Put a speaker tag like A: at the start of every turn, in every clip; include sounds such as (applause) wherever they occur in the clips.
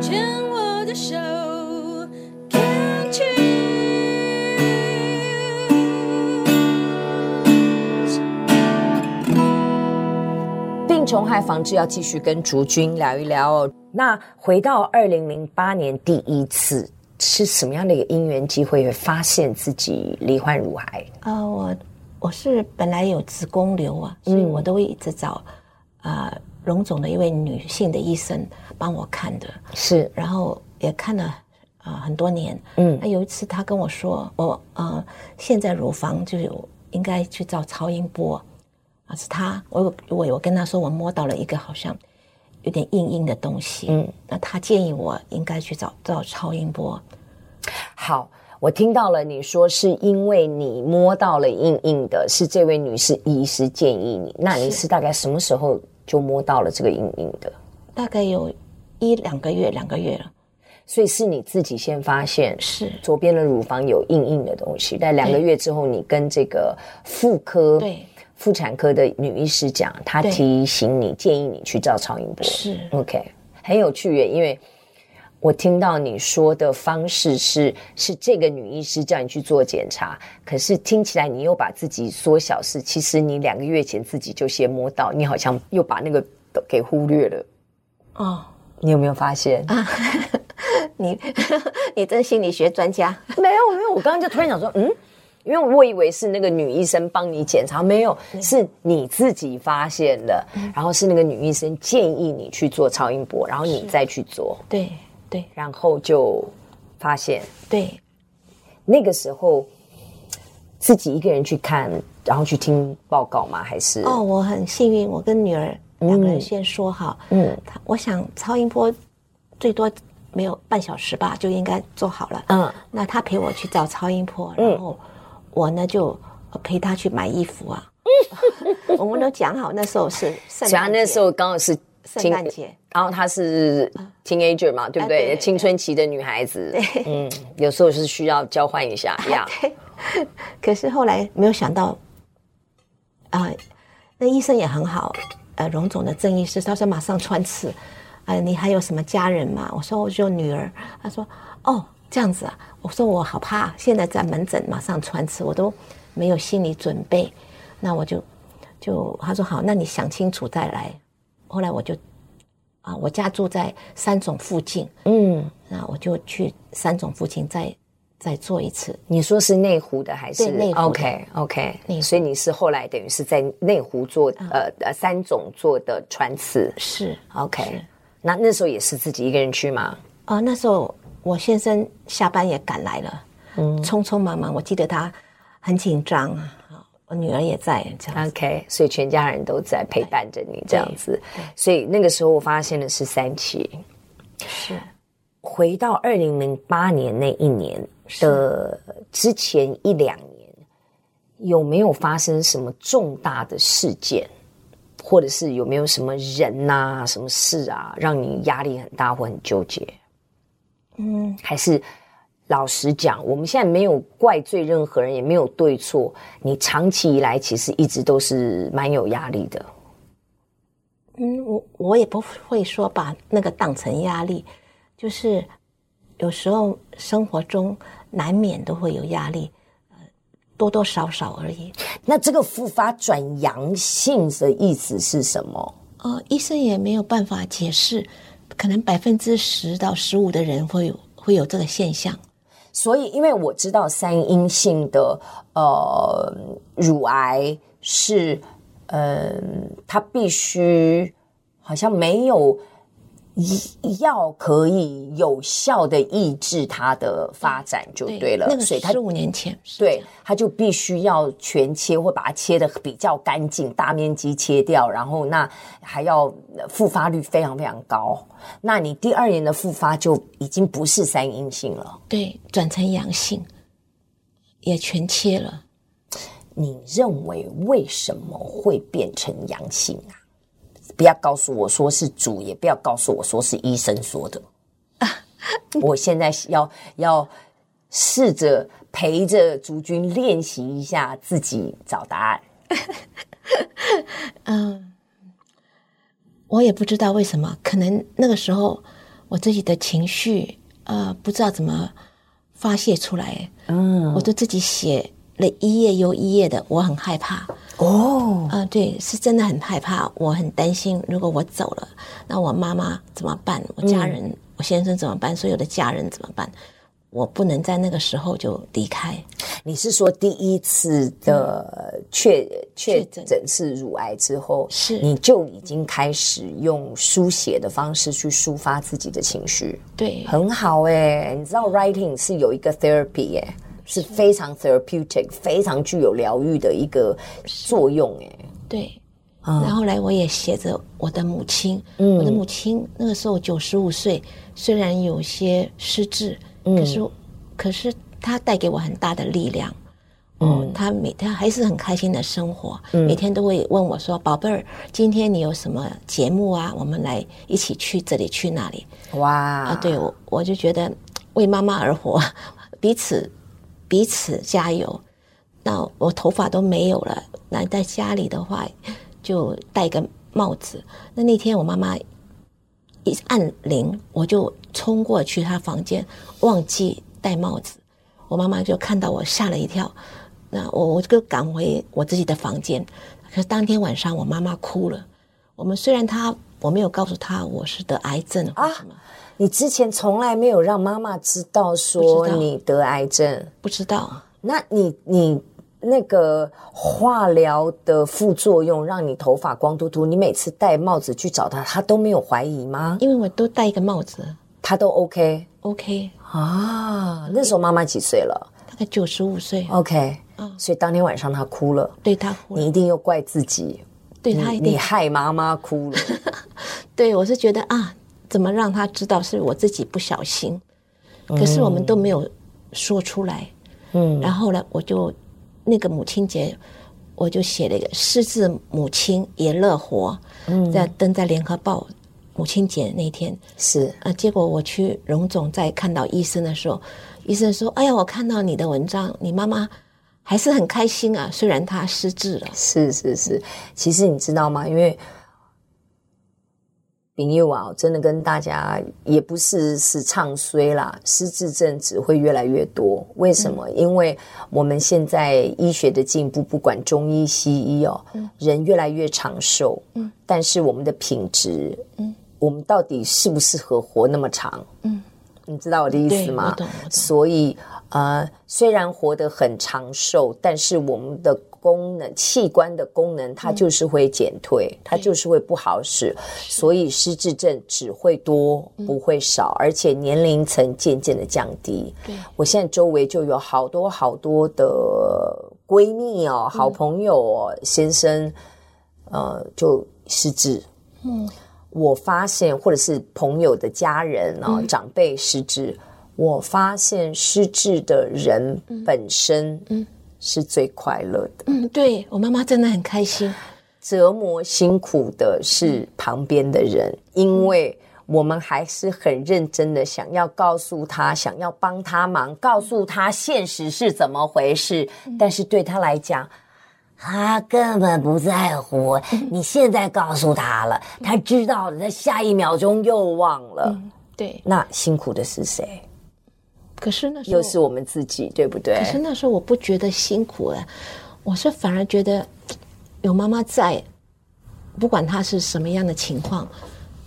A: 牵我的手，Can't you？
B: 病虫害防治要继续跟竹君聊一聊哦。那回到二零零八年第一次是什么样的一个因缘机会，会发现自己罹患乳癌？
C: 啊、呃，我我是本来有子宫瘤啊，所以我都会一直找啊荣总的一位女性的医生帮我看的，
B: 是，
C: 然后也看了啊、呃、很多年。
B: 嗯，
C: 那有一次她跟我说，我呃现在乳房就有应该去照超音波啊，是她我我我跟她说我摸到了一个好像。有点硬硬的东西，嗯，那她建议我应该去找照超音波。
B: 好，我听到了，你说是因为你摸到了硬硬的，是这位女士医师建议你。那你是大概什么时候就摸到了这个硬硬的？
C: 大概有一两个月，两个月了。
B: 所以是你自己先发现
C: 是
B: 左边的乳房有硬硬的东西，但两个月之后，你跟这个妇科对。妇产科的女医师讲，她提醒你，建议你去照超音波。
C: 是
B: OK，很有趣耶，因为我听到你说的方式是，是这个女医师叫你去做检查，可是听起来你又把自己缩小，是其实你两个月前自己就先摸到，你好像又把那个都给忽略了。哦，你有没有发现？啊，(laughs)
C: 你 (laughs) 你真心理学专家？(laughs)
B: 没有没有，我刚刚就突然想说，嗯。因为我以为是那个女医生帮你检查，没有，是你自己发现的。嗯、然后是那个女医生建议你去做超音波，然后你再去做。
C: 对对，
B: 然后就发现。
C: 对，
B: 那个时候自己一个人去看，然后去听报告吗？还是？
C: 哦，我很幸运，我跟女儿两个人先说好。嗯，我想超音波最多没有半小时吧，就应该做好了。嗯，那他陪我去找超音波，然后。我呢就陪他去买衣服啊，(laughs) 我们都讲好那时候是圣
B: 诞节，那时候刚好是
C: 圣诞节，
B: 然后她是 teenager 嘛，对不对？青春期的女孩子，嗯，有时候是需要交换一下 (laughs) 呀。
C: 可是后来没有想到，啊，那医生也很好，呃，荣总的郑医师，他说马上穿刺，啊，你还有什么家人吗？我说我就女儿，他说哦。这样子啊，我说我好怕，现在在门诊马上穿刺，我都没有心理准备。那我就就他说好，那你想清楚再来。后来我就啊，我家住在三总附近，嗯，那我就去三总附近再再做一次。
B: 你说是内湖的还是？
C: 对，内湖。
B: OK OK，所以你是后来等于是在内湖做、嗯、呃呃三总做的穿刺
C: 是
B: OK 是。那那时候也是自己一个人去吗？
C: 啊、呃，那时候。我先生下班也赶来了，嗯，匆匆忙忙，我记得他很紧张啊。我女儿也在，这样
B: OK，所以全家人都在陪伴着你这样子。所以那个时候我发现的是三期，
C: 是
B: 回到二零零八年那一年的之前一两年，有没有发生什么重大的事件，或者是有没有什么人呐、啊、什么事啊，让你压力很大或很纠结？嗯，还是老实讲，我们现在没有怪罪任何人，也没有对错。你长期以来其实一直都是蛮有压力的。
C: 嗯，我我也不会说把那个当成压力，就是有时候生活中难免都会有压力，呃，多多少少而已。
B: 那这个复发转阳性的意思是什么？
C: 呃，医生也没有办法解释。可能百分之十到十五的人会有会有这个现象，
B: 所以因为我知道三阴性的呃乳癌是，嗯、呃，它必须好像没有。药可以有效的抑制它的发展就对了，
C: 对，那个十五年前，
B: 对，它就必须要全切或把它切的比较干净，大面积切掉，然后那还要复发率非常非常高。那你第二年的复发就已经不是三阴性了，
C: 对，转成阳性，也全切了。
B: 你认为为什么会变成阳性啊？不要告诉我说是主，也不要告诉我说是医生说的。(laughs) 我现在要要试着陪着竹君练习一下，自己找答案。(laughs)
C: 嗯，我也不知道为什么，可能那个时候我自己的情绪，呃，不知道怎么发泄出来。嗯，我都自己写了一页又一页的，我很害怕。哦，啊、呃，对，是真的很害怕，我很担心，如果我走了，那我妈妈怎么办？我家人，嗯、我先生怎么办？所有的家人怎么办？我不能在那个时候就离开。
B: 你是说第一次的确确诊是乳癌之后，
C: 是
B: 你就已经开始用书写的方式去抒发自己的情绪？
C: 对，
B: 很好哎。你知道 writing 是有一个 therapy 哎，是非常 therapeutic，非常具有疗愈的一个作用哎。
C: 对，然后来我也写着我的母亲，嗯，我的母亲那个时候九十五岁，虽然有些失智。可是，嗯、可是她带给我很大的力量。嗯，她每天还是很开心的生活，嗯、每天都会问我说：“宝贝儿，今天你有什么节目啊？我们来一起去这里去那里。”哇！啊，对我我就觉得为妈妈而活，彼此彼此加油。那我头发都没有了，那在家里的话就戴个帽子。那那天我妈妈。一按铃，我就冲过去她房间，忘记戴帽子。我妈妈就看到我，吓了一跳。那我我就赶回我自己的房间。可是当天晚上，我妈妈哭了。我们虽然她我没有告诉她我是得癌症啊，
B: 你之前从来没有让妈妈知道说你得癌症，
C: 不知道。
B: 那你你。那个化疗的副作用让你头发光秃秃，你每次戴帽子去找他，他都没有怀疑吗？
C: 因为我都戴一个帽子，
B: 他都 OK
C: OK
B: 啊。那时候妈妈几岁了？
C: 大概九十五岁。
B: OK，嗯，所以当天晚上他哭了，
C: 对他哭了，
B: 你一定又怪自己，
C: 对他一定，
B: 你害妈妈哭了。(laughs)
C: 对，我是觉得啊，怎么让他知道是我自己不小心？可是我们都没有说出来，嗯，然后呢，我就。那个母亲节，我就写了一个“失智母亲也乐活”，嗯，在登在联合报。母亲节那天
B: 是
C: 啊，结果我去荣总在看到医生的时候，医生说：“哎呀，我看到你的文章，你妈妈还是很开心啊，虽然她失智了。”
B: 是是是，其实你知道吗？因为。朋友啊，真的跟大家也不是是唱衰啦，失智症只会越来越多。为什么？嗯、因为我们现在医学的进步，不管中医西医哦，嗯、人越来越长寿，嗯，但是我们的品质，嗯，我们到底适不适合活那么长？嗯，你知道我的意思吗？所以呃，虽然活得很长寿，但是我们的。功能器官的功能，它就是会减退，嗯、它就是会不好使，所以失智症只会多不会少，嗯、而且年龄层渐渐的降低。对，我现在周围就有好多好多的闺蜜哦，好朋友哦，嗯、先生，呃，就失智。嗯，我发现或者是朋友的家人哦，嗯、长辈失智，我发现失智的人本身，是最快乐的。
C: 嗯，对，我妈妈真的很开心。
B: 折磨辛苦的是旁边的人，嗯、因为我们还是很认真的想要告诉他，想要帮他忙，告诉他现实是怎么回事。嗯、但是对他来讲，他根本不在乎。嗯、你现在告诉他了，他知道了，他下一秒钟又忘了。
C: 嗯、对，
B: 那辛苦的是谁？
C: 可是那时候
B: 又是我们自己，对不对？
C: 可是那时候我不觉得辛苦了，我是反而觉得 (tsk) 有妈妈在，不管她是什么样的情况，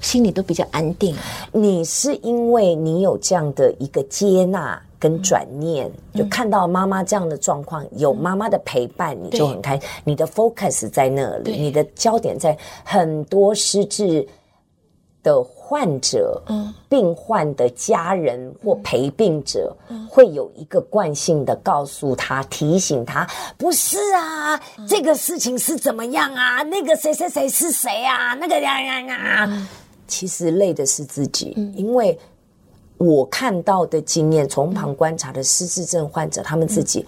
C: 心里都比较安定。
B: 你是因为你有这样的一个接纳跟转念，嗯、就看到妈妈这样的状况，嗯、有妈妈的陪伴，你就很开心。你的 focus 在那里，你的焦点在很多失智的患者，嗯，病患的家人或陪病者，嗯，会有一个惯性的告诉他、提醒他，不是啊，嗯，这个事情是怎么样啊？那个谁谁谁是谁啊？那个呀呀呀，嗯，其实累的是自己，嗯，因为我看到的经验，从旁观察的失智症患者，他们自己，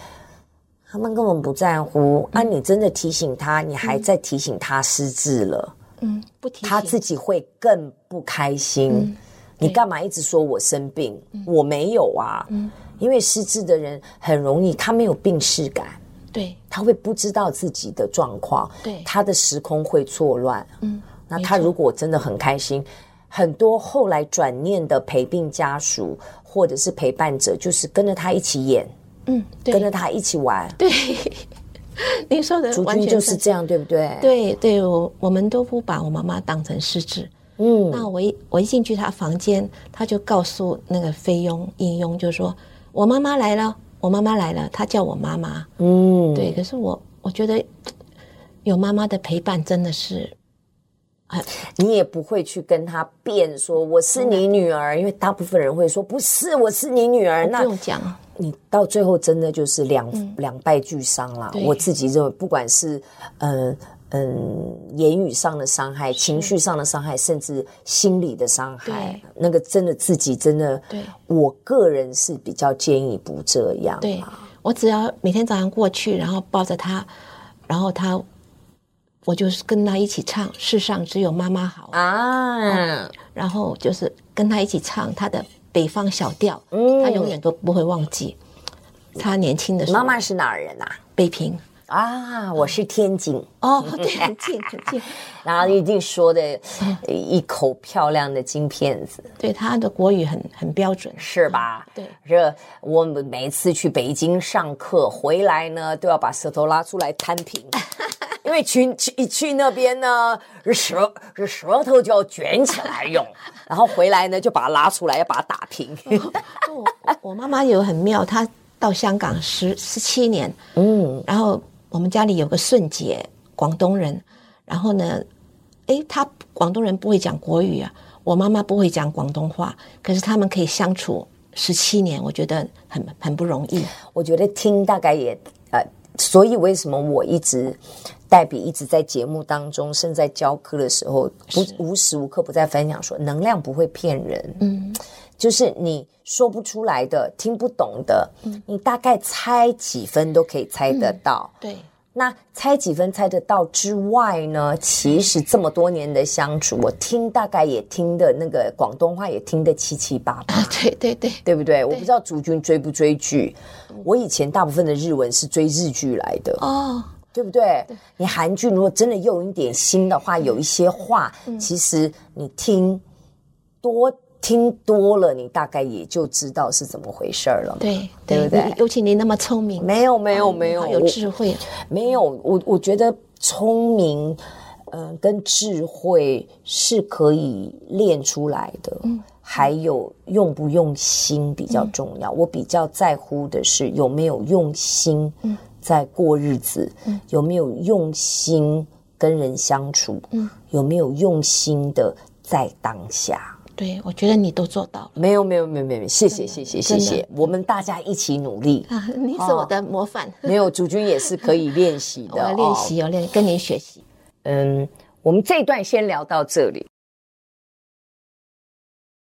B: 他们根本不在乎。啊，你真的提醒他，你还在提醒他失智了。
C: 嗯，不提
B: 他自己会更不开心。嗯、你干嘛一直说我生病？嗯、我没有啊。嗯，因为失智的人很容易，他没有病逝感。
C: 对，
B: 他会不知道自己的状况。
C: 对，
B: 他的时空会错乱。嗯，那他如果真的很开心，很多后来转念的陪病家属或者是陪伴者，就是跟着他一起演，
C: 嗯，对
B: 跟着他一起玩。
C: 对，(laughs) 你说的 (laughs)
B: 完全就是这样，对不对？
C: 对对，我我们都不把我妈妈当成失智。
B: 嗯，
C: 那我一我一进去她房间，她就告诉那个菲佣应佣，就说：“我妈妈来了，我妈妈来了。”她叫我妈妈。
B: 嗯，
C: 对。可是我我觉得有妈妈的陪伴真的是，
B: 你也不会去跟他辩说我是你女儿，因为大部分人会说不是，我是你女儿。那
C: 不用讲，
B: 你到最后真的就是两、嗯、两败俱伤了。我自己认为，不管是嗯。呃嗯，言语上的伤害，情绪上的伤害，甚至心理的伤害，那个真的自己真的，
C: 对，
B: 我个人是比较建议不这样。
C: 对，我只要每天早上过去，然后抱着他，然后他，我就是跟他一起唱《世上只有妈妈好》
B: 啊，
C: 然后就是跟他一起唱他的北方小调，嗯，他永远都不会忘记他年轻的时候。
B: 妈妈是哪儿人啊？
C: 北平。
B: 啊，我是天津
C: 哦，对，很近很近，
B: 然后一定说的一口漂亮的京片子，
C: 对，他的国语很很标准，
B: 是吧？
C: 对，
B: 这我们每次去北京上课回来呢，都要把舌头拉出来摊平，(laughs) 因为去去一去那边呢，舌这舌头就要卷起来用，(laughs) 然后回来呢就把它拉出来，要把它打平。
C: 我我妈妈有很妙，她到香港十十七年，嗯，然后。我们家里有个顺姐，广东人，然后呢，诶，她广东人不会讲国语啊，我妈妈不会讲广东话，可是他们可以相处十七年，我觉得很很不容易。
B: 我觉得听大概也呃，所以为什么我一直黛比一直在节目当中，甚至在教课的时候，不无时无刻不在分享说，能量不会骗人，嗯，就是你说不出来的、听不懂的，嗯，你大概猜几分都可以猜得到，
C: 嗯、对。
B: 那猜几分猜得到之外呢？其实这么多年的相处，我听大概也听的那个广东话也听得七七八八。
C: 对对对，
B: 对不对？对我不知道竹君追不追剧。我以前大部分的日文是追日剧来的哦，对不对？对你韩剧如果真的用一点心的话，有一些话，其实你听多。听多了，你大概也就知道是怎么回事了。
C: 对，
B: 对不对？
C: 尤其你那么聪明，
B: 没有，没有，没有，
C: 有智慧。
B: 没有，我我觉得聪明，嗯、呃，跟智慧是可以练出来的。嗯，还有用不用心比较重要。嗯、我比较在乎的是有没有用心在过日子，嗯、有没有用心跟人相处，嗯，有没有用心的在当下。
C: 对，我觉得你都做到了。
B: 没有，没有，没有，没有，谢谢，谢谢，谢谢。我们大家一起努力。
C: 啊，你是我的模范。(laughs)
B: 没有，主君也是可以练习的。(laughs)
C: 我要练习，要练，跟您学习。
B: 嗯，我们这一段先聊到这里。